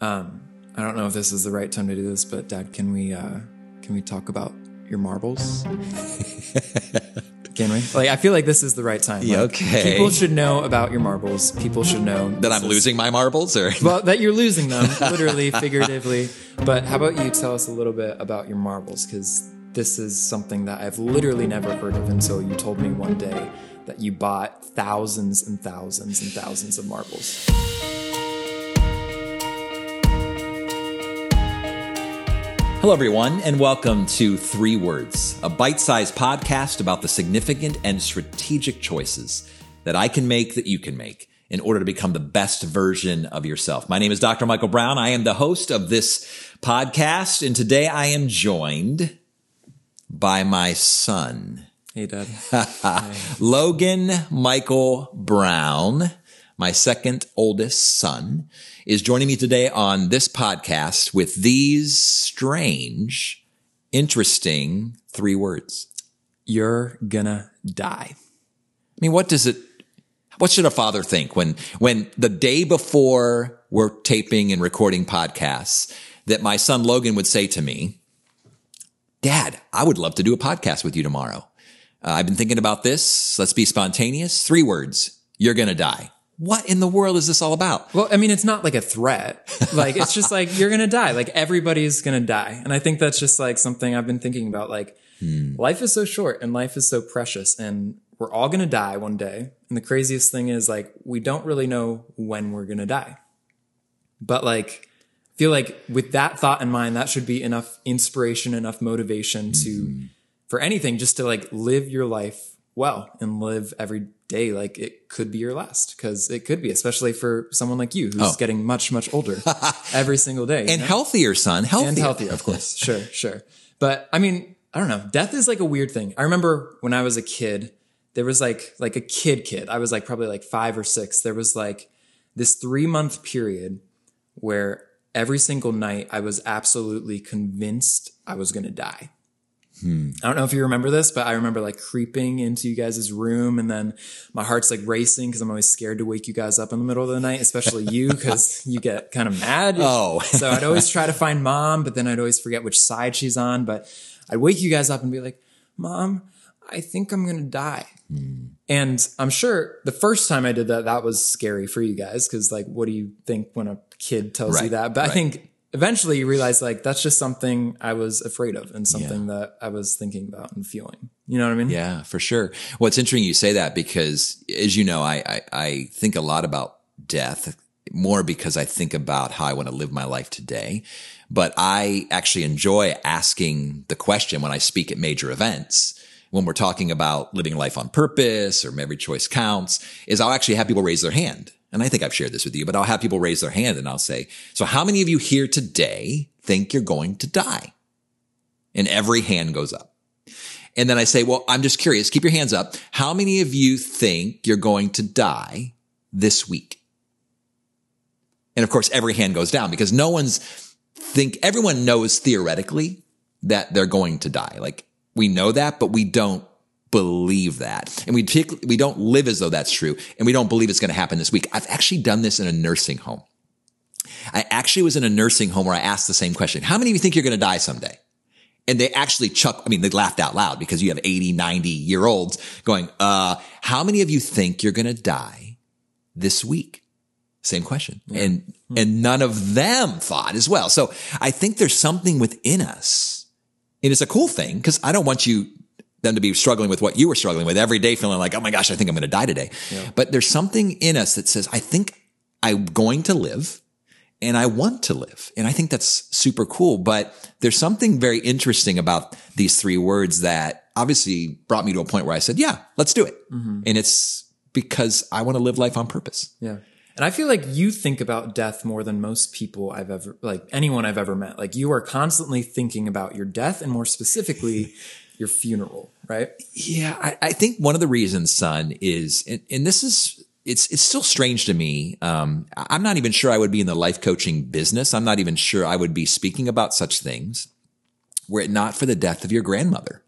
Um, I don't know if this is the right time to do this, but Dad, can we uh, can we talk about your marbles? can we? Like, I feel like this is the right time. Yeah, Like, okay. People should know about your marbles. People should know That I'm is- losing my marbles, or Well, that you're losing them, literally, figuratively. But how about you tell us a little bit about your marbles? Because this is something that I've literally never heard of until you told me one day that you bought thousands and thousands and thousands of marbles. Hello, everyone, and welcome to Three Words, a bite sized podcast about the significant and strategic choices that I can make that you can make in order to become the best version of yourself. My name is Dr. Michael Brown. I am the host of this podcast, and today I am joined by my son, Hey, Dad. Logan Michael Brown, my second oldest son, is joining me today on this podcast with these strange, interesting three words. You're gonna die. I mean, what does it, what should a father think when, when the day before we're taping and recording podcasts that my son Logan would say to me, Dad, I would love to do a podcast with you tomorrow. Uh, I've been thinking about this. Let's be spontaneous. Three words. You're going to die. What in the world is this all about? Well, I mean, it's not like a threat. Like, it's just like, you're gonna die. Like, everybody's gonna die. And I think that's just like something I've been thinking about. Like, hmm. life is so short and life is so precious and we're all gonna die one day. And the craziest thing is like, we don't really know when we're gonna die. But like, I feel like with that thought in mind, that should be enough inspiration, enough motivation to, hmm. for anything, just to like live your life well and live every day like it could be your last because it could be, especially for someone like you who's Oh. getting much, much older every single day. you And know? healthier, son. Healthier. and healthier, of course. Sure, sure. But I mean, I don't know. Death is like a weird thing. I remember when I was a kid, there was like like a kid kid. I was like probably like five or six. There was like this three month period where every single night I was absolutely convinced I was gonna die. Hmm. I don't know if you remember this, but I remember like creeping into you guys' room and then my heart's like racing because I'm always scared to wake you guys up in the middle of the night, especially you because you get kind of mad. Oh. so I'd always try to find mom, but then I'd always forget which side she's on. But I'd wake you guys up and be like, Mom, I think I'm going to die. Hmm. And I'm sure the first time I did that, that was scary for you guys because, like, what do you think when a kid tells you that? But I think eventually you realize, like, that's just something I was afraid of and something that I was thinking about and feeling. You know what I mean? Yeah, for sure. Well, it's interesting you say that because, as you know, I, I, I think a lot about death more because I think about how I want to live my life today. But I actually enjoy asking the question when I speak at major events. When we're talking about living life on purpose or every choice counts, is I'll actually have people raise their hand. And I think I've shared this with you, but I'll have people raise their hand and I'll say, so how many of you here today think you're going to die? And every hand goes up. And then I say, well, I'm just curious. Keep your hands up. How many of you think you're going to die this week? And of course, every hand goes down because no one's think, everyone knows theoretically that they're going to die. Like we know that, but we don't believe that. And we, we don't live as though that's true. And we don't believe it's going to happen this week. I've actually done this in a nursing home. I actually was in a nursing home where I asked the same question. How many of you think you're going to die someday? and they actually chuck i mean they laughed out loud because you have 80 90 year olds going uh how many of you think you're going to die this week same question and and none of them thought as well so i think there's something within us and it's a cool thing because i don't want you them to be struggling with what you were struggling with every day feeling like oh my gosh i think i'm going to die today but there's something in us that says i think i'm going to live and I want to live. And I think that's super cool. But there's something very interesting about these three words that obviously brought me to a point where I said, yeah, let's do it. Mm-hmm. And it's because I want to live life on purpose. Yeah. And I feel like you think about death more than most people I've ever, like anyone I've ever met. Like you are constantly thinking about your death and more specifically, your funeral, right? Yeah, I, I think one of the reasons, son, is, and, and this is, it's it's still strange to me. Um, I'm not even sure I would be in the life coaching business. I'm not even sure I would be speaking about such things were it not for the death of your grandmother.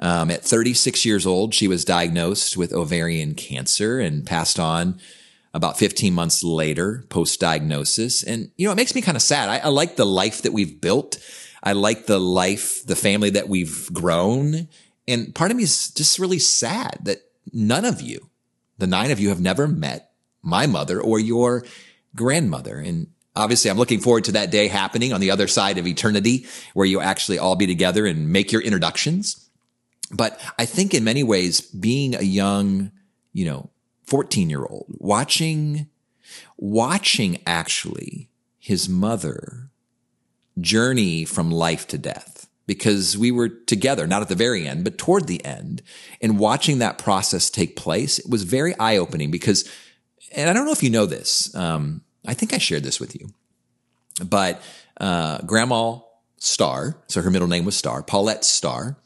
Um, at 36 years old, she was diagnosed with ovarian cancer and passed on about 15 months later, post diagnosis. And, you know, it makes me kind of sad. I, I like the life that we've built. I like the life, the family that we've grown. And part of me is just really sad that none of you, the nine of you have never met my mother or your grandmother. And obviously I'm looking forward to that day happening on the other side of eternity where you actually all be together and make your introductions. But I think in many ways, being a young, you know, 14 year old watching, watching actually his mother journey from life to death because we were together, not at the very end, but toward the end and watching that process take place. It was very eye opening because, and I don't know if you know this. Um, I think I shared this with you, but, uh, grandma Star, so her middle name was Star, Paulette Star,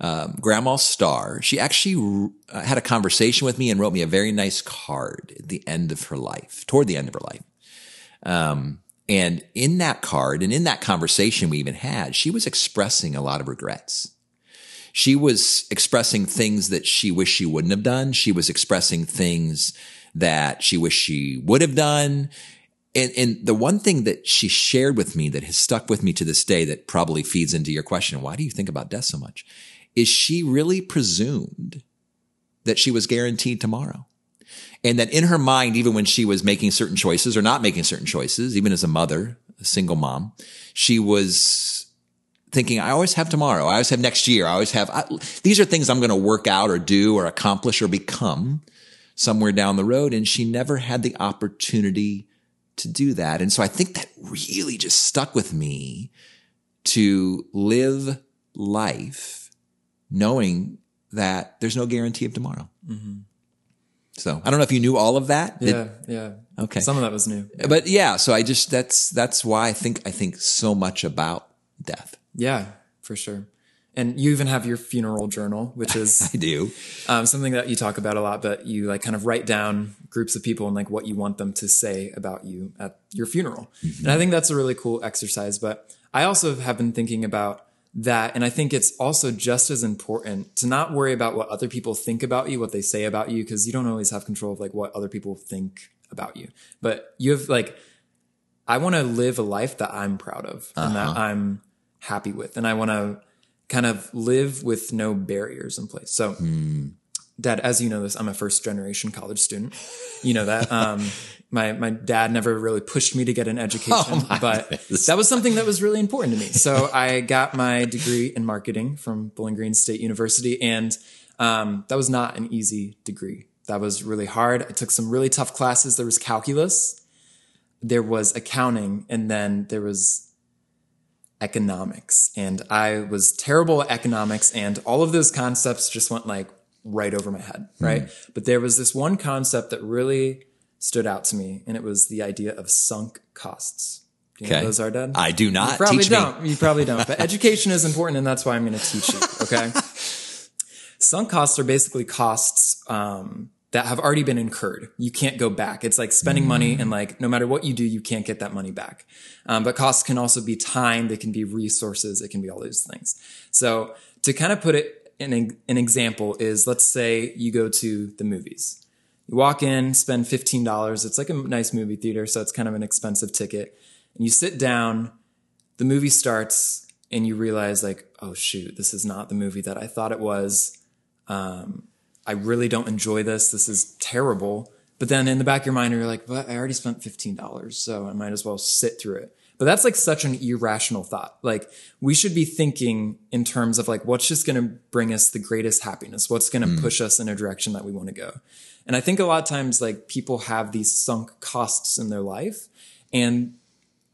um, Grandma Star, she actually uh, had a conversation with me and wrote me a very nice card at the end of her life, toward the end of her life. Um, and in that card and in that conversation we even had, she was expressing a lot of regrets. She was expressing things that she wished she wouldn't have done. She was expressing things that she wished she would have done. And, and the one thing that she shared with me that has stuck with me to this day that probably feeds into your question, why do you think about death so much? Is she really presumed that she was guaranteed tomorrow? And that in her mind, even when she was making certain choices or not making certain choices, even as a mother, a single mom, she was thinking, I always have tomorrow. I always have next year. I always have, I, these are things I'm going to work out or do or accomplish or become somewhere down the road. And she never had the opportunity to do that. And so I think that really just stuck with me to live life knowing that there's no guarantee of tomorrow. Mm-hmm. So I don't know if you knew all of that. Yeah, yeah. Okay. Some of that was new. But yeah, so I just that's that's why I think I think so much about death. Yeah, for sure. And you even have your funeral journal, which is I do um, something that you talk about a lot. But you like kind of write down groups of people and like what you want them to say about you at your funeral. Mm-hmm. And I think that's a really cool exercise. But I also have been thinking about that. And I think it's also just as important to not worry about what other people think about you, what they say about you, because you don't always have control of like what other people think about you. But you have like, I want to live a life that I'm proud of and uh-huh. that I'm happy with. And I want to kind of live with no barriers in place. So, mm. Dad, as you know this, I'm a first generation college student. You know that. Um, my my dad never really pushed me to get an education, oh but goodness. that was something that was really important to me. So I got my degree in marketing from Bowling Green State University, and um, that was not an easy degree. That was really hard. I took some really tough classes. There was calculus, there was accounting, and then there was economics. And I was terrible at economics, and all of those concepts just went like right over my head, hmm. right? Mm. But there was this one concept that really stood out to me, and it was the idea of sunk costs. Do you okay. know those are, Dad? I do not. You probably teach don't. Me. You probably don't. But education is important, and that's why I'm going to teach you. Okay. Sunk costs are basically costs um, that have already been incurred. You can't go back. It's like spending mm. money, and like no matter what you do, you can't get that money back. Um, but costs can also be time. They can be resources. It can be all those things. So to kind of put it an, an example is let's say you go to the movies. You walk in, spend $15. It's like a nice movie theater, so it's kind of an expensive ticket. And you sit down, the movie starts, and you realize, like, oh shoot, this is not the movie that I thought it was. Um, I really don't enjoy this. This is terrible. But then in the back of your mind, you're like, but I already spent $15, so I might as well sit through it. But that's like such an irrational thought. Like we should be thinking in terms of like what's just going to bring us the greatest happiness? What's going to mm. push us in a direction that we want to go? And I think a lot of times like people have these sunk costs in their life and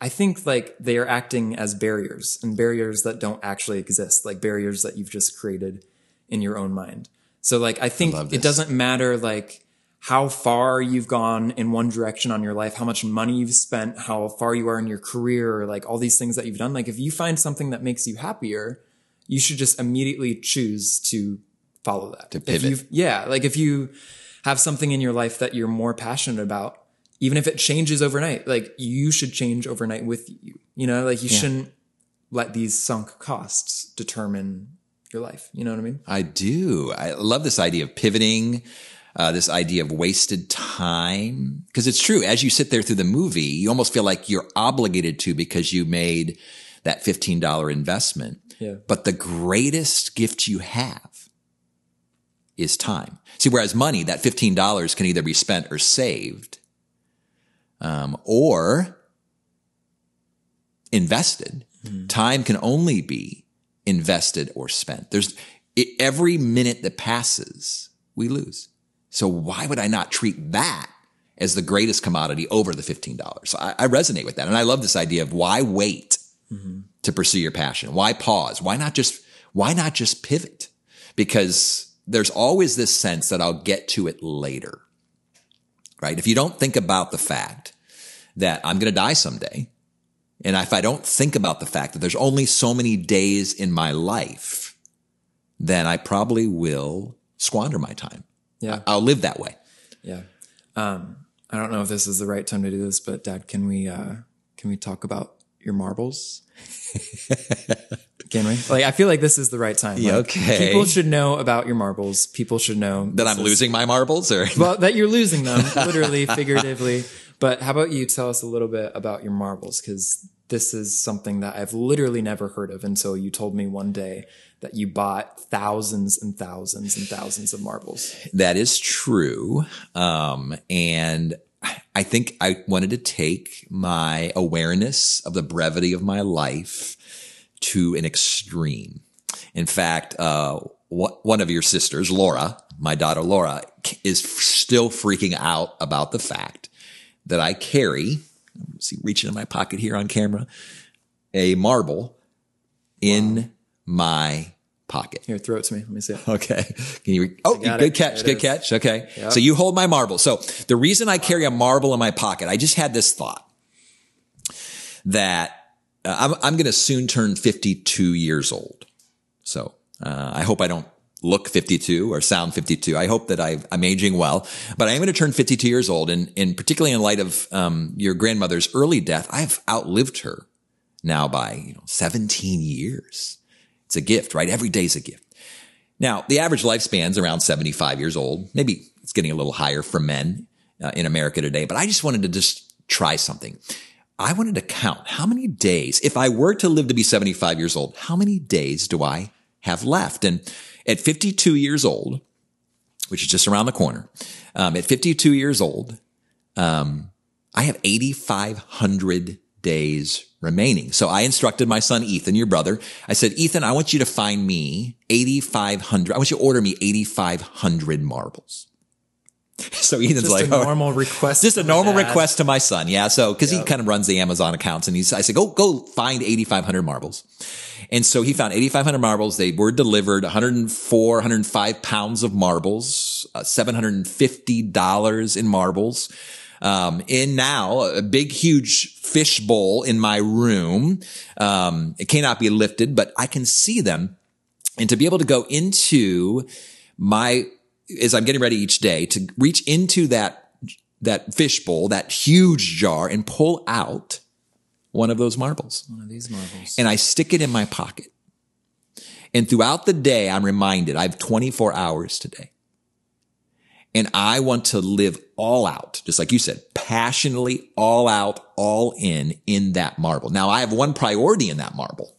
I think like they are acting as barriers and barriers that don't actually exist, like barriers that you've just created in your own mind. So like I think I it doesn't matter like how far you've gone in one direction on your life, how much money you've spent, how far you are in your career, like all these things that you've done. Like if you find something that makes you happier, you should just immediately choose to follow that. To pivot. yeah. Like if you have something in your life that you're more passionate about, even if it changes overnight, like you should change overnight with you. You know, like you yeah. shouldn't let these sunk costs determine your life. You know what I mean? I do. I love this idea of pivoting uh, this idea of wasted time. Because it's true, as you sit there through the movie, you almost feel like you're obligated to because you made that $15 investment. Yeah. But the greatest gift you have is time. See, whereas money, that $15 can either be spent or saved, um, or invested. Time can only be invested or spent. There's it, every minute that passes, we lose. So why would I not treat that as the greatest commodity over the $15? So I, I resonate with that. And I love this idea of why wait to pursue your passion? Why pause? Why not just, why not just pivot? Because there's always this sense that I'll get to it later, right? If you don't think about the fact that I'm going to die someday, and if I don't think about the fact that there's only so many days in my life, then I probably will squander my time. Yeah. I'll live that way. Yeah. Um, I don't know if this is the right time to do this, but Dad, can we uh, can we talk about your marbles? can we? Like, I feel like this is the right time. Yeah, Like, okay. People should know about your marbles. People should know That I'm is- losing my marbles or Well, that you're losing them, literally, figuratively. But how about you tell us a little bit about your marbles? Because this is something that I've literally never heard of until you told me one day that you bought thousands and thousands and thousands of marbles. That is true. Um, and I think I wanted to take my awareness of the brevity of my life to an extreme. In fact, uh, one of your sisters, Laura, my daughter Laura, is still freaking out about the fact that I carry, see, reaching in my pocket here on camera, a marble in my pocket. Here, throw it to me. Let me see it. Okay. Can you? Re- oh, good it. catch. There Good it catch. Okay. So you hold my marble. So the reason I carry a marble in my pocket, I just had this thought that uh, I'm, I'm going to soon turn 52 years old. So uh, I hope I don't look 52 or sound 52. I hope that i I'm aging well, but I am going to turn 52 years old. And, and particularly in light of um, your grandmother's early death, I've outlived her now by you know 17 years. It's a gift, right? Every day is a gift. Now, the average lifespan's around 75 years old. Maybe it's getting a little higher for men uh, in America today, but I just wanted to just try something. I wanted to count how many days, if I were to live to be 75 years old, how many days do I have left? And at 52 years old, which is just around the corner, um, at 52 years old, um, I have 8,500 days remaining. So I instructed my son, Ethan, your brother. I said, Ethan, I want you to find me 8,500. I want you to order me 8,500 marbles. So Ethan's Just like, a "Oh." normal request. just a normal dad. request to my son. Yeah. So, cause he kind of runs the Amazon accounts and he's, I said, go, go find 8,500 marbles. And so he found 8,500 marbles. They were delivered 104, 105 pounds of marbles, uh, $750 in marbles. Um, in now a big, huge fish bowl in my room. Um, it cannot be lifted, but I can see them and to be able to go into my as I'm getting ready each day to reach into that that fish bowl, that huge jar, and pull out one of those marbles. One of these marbles. And I stick it in my pocket. And throughout the day, I'm reminded I have 24 hours today. And I want to live all out, just like you said, passionately all out, all in, in that marble. Now I have one priority in that marble.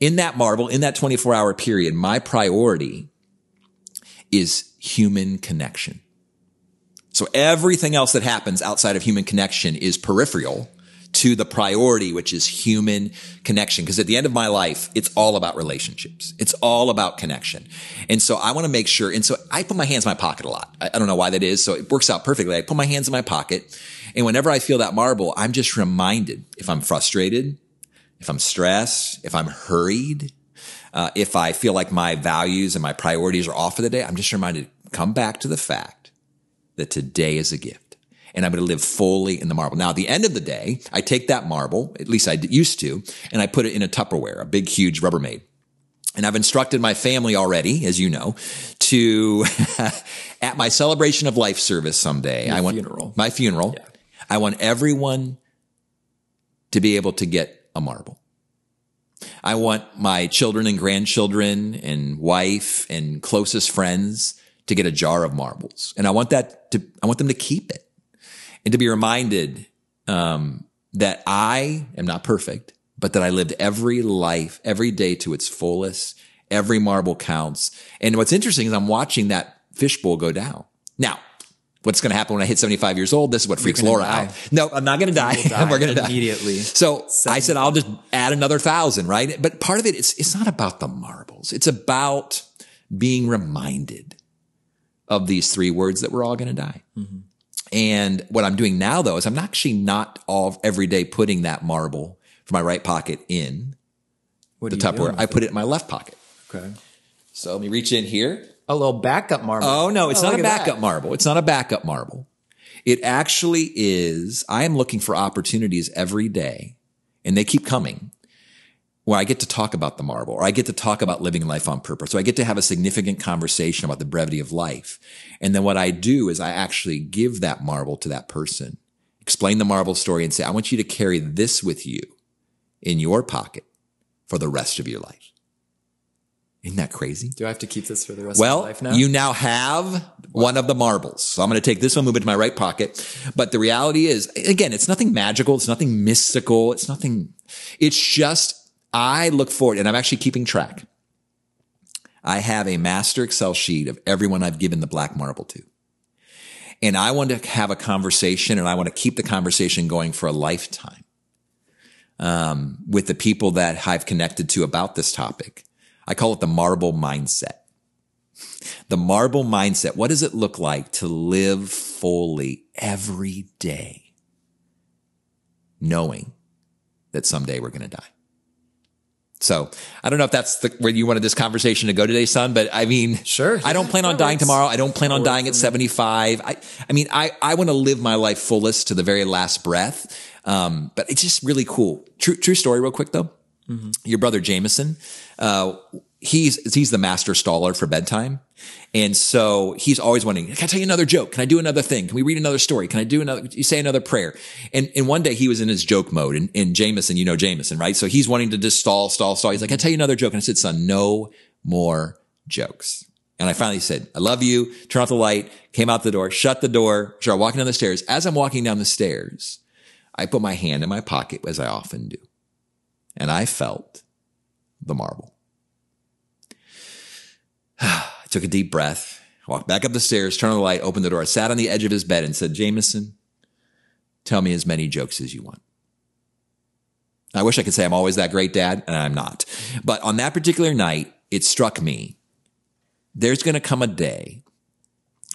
In that marble, in that 24 hour period, my priority is human connection. So everything else that happens outside of human connection is peripheral to the priority, which is human connection. Because at the end of my life, it's all about relationships. It's all about connection. And so I want to make sure. And so I put my hands in my pocket a lot. I, I don't know why that is. So it works out perfectly. I put my hands in my pocket. And whenever I feel that marble, I'm just reminded if I'm frustrated, if I'm stressed, if I'm hurried, uh, if I feel like my values and my priorities are off for the day, I'm just reminded, come back to the fact that today is a gift and I'm going to live fully in the marble. Now, at the end of the day, I take that marble, at least I used to, and I put it in a Tupperware, a big, huge Rubbermaid. And I've instructed my family already, as you know, to at my celebration of life service someday, I want funeral. my funeral. I want everyone to be able to get a marble. I want my children and grandchildren and wife and closest friends to get a jar of marbles. And I want that to, I want them to keep it and to be reminded, um, that I am not perfect, but that I lived every life, every day to its fullest. Every marble counts. And what's interesting is I'm watching that fishbowl go down. Now, what's going to happen when I hit 75 years old? This is what freaks Laura die. out. No, I'm not going to die. die We're going to die immediately. So I said, I'll just add another thousand, right? But part of it, it's, it's not about the marbles. It's about being reminded of these three words that we're all going to die. And what I'm doing now though is I'm actually not all every day putting that marble from my right pocket in What the Tupperware. I put it in my left pocket. Okay. So let me reach in here. A little backup marble. Oh no, it's oh, not a at that. backup marble. It's not a backup marble. It actually is. I am looking for opportunities every day, and they keep coming, where I get to talk about the marble, or I get to talk about living life on purpose. So I get to have a significant conversation about the brevity of life. And then what I do is I actually give that marble to that person, explain the marble story, and say, I want you to carry this with you in your pocket for the rest of your life. Isn't that crazy? Do I have to keep this for the rest Well, of my life now? you now have one of the marbles. So I'm going to take this one, move it to my right pocket. But the reality is, again, it's nothing magical. It's nothing mystical. It's nothing, it's just, I look forward and I'm actually keeping track. I have a master Excel sheet of everyone I've given the black marble to. And I want to have a conversation and I want to keep the conversation going for a lifetime. Um, with the people that I've connected to about this topic. I call it the marble mindset the marble mindset. What does it look like to live fully every day, knowing that someday we're going to die? So I don't know if that's the, where you wanted this conversation to go today, son, but I mean, Sure. I don't plan on dying tomorrow. I don't plan on dying at 75. I, I mean, I, I want to live my life fullest to the very last breath. Um, but it's just really cool. True, true story real quick though. Your brother Jameson, uh, he's, he's the master staller for bedtime. And so he's always wanting, can I tell you another joke? Can I do another thing? Can we read another story? Can I do another, you say another prayer? And, and one day he was in his joke mode and, and Jameson, you know Jameson, right? So he's wanting to just stall, stall, stall. He's like, can I tell you another joke? And I said, son, no more jokes. And I finally said, I love you. Turn off the light, came out the door, shut the door, started walking down the stairs. As I'm walking down the stairs, I put my hand in my pocket as I often do. And I felt the marble. I took a deep breath, walked back up the stairs, turned on the light, opened the door, sat on the edge of his bed and said, Jameson, tell me as many jokes as you want. I wish I could say I'm always that great dad, and I'm not. But on that particular night, it struck me there's going to come a day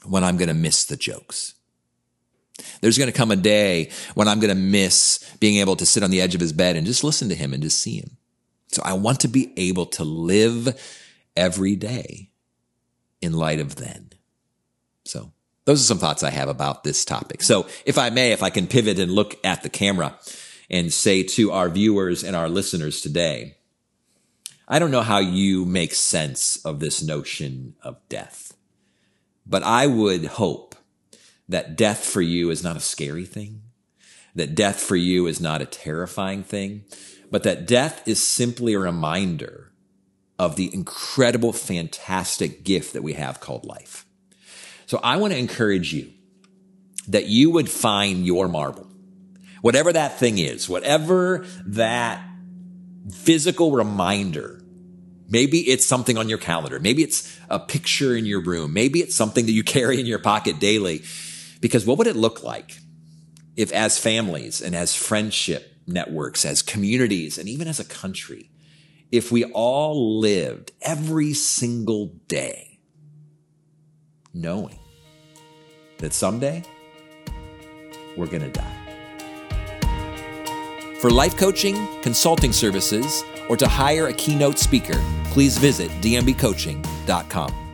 when I'm going to miss the jokes. There's going to come a day when I'm going to miss being able to sit on the edge of his bed and just listen to him and just see him. So I want to be able to live every day in light of then. So those are some thoughts I have about this topic. So if I may, if I can pivot and look at the camera and say to our viewers and our listeners today, I don't know how you make sense of this notion of death, but I would hope that death for you is not a scary thing, that death for you is not a terrifying thing, but that death is simply a reminder of the incredible, fantastic gift that we have called life. So I want to encourage you that you would find your marble, whatever that thing is, whatever that physical reminder. Maybe it's something on your calendar. Maybe it's a picture in your room. Maybe it's something that you carry in your pocket daily. Because what would it look like if as families and as friendship networks, as communities, and even as a country, if we all lived every single day knowing that someday we're going to die. For life coaching, consulting services, or to hire a keynote speaker, please visit dmbcoaching.com.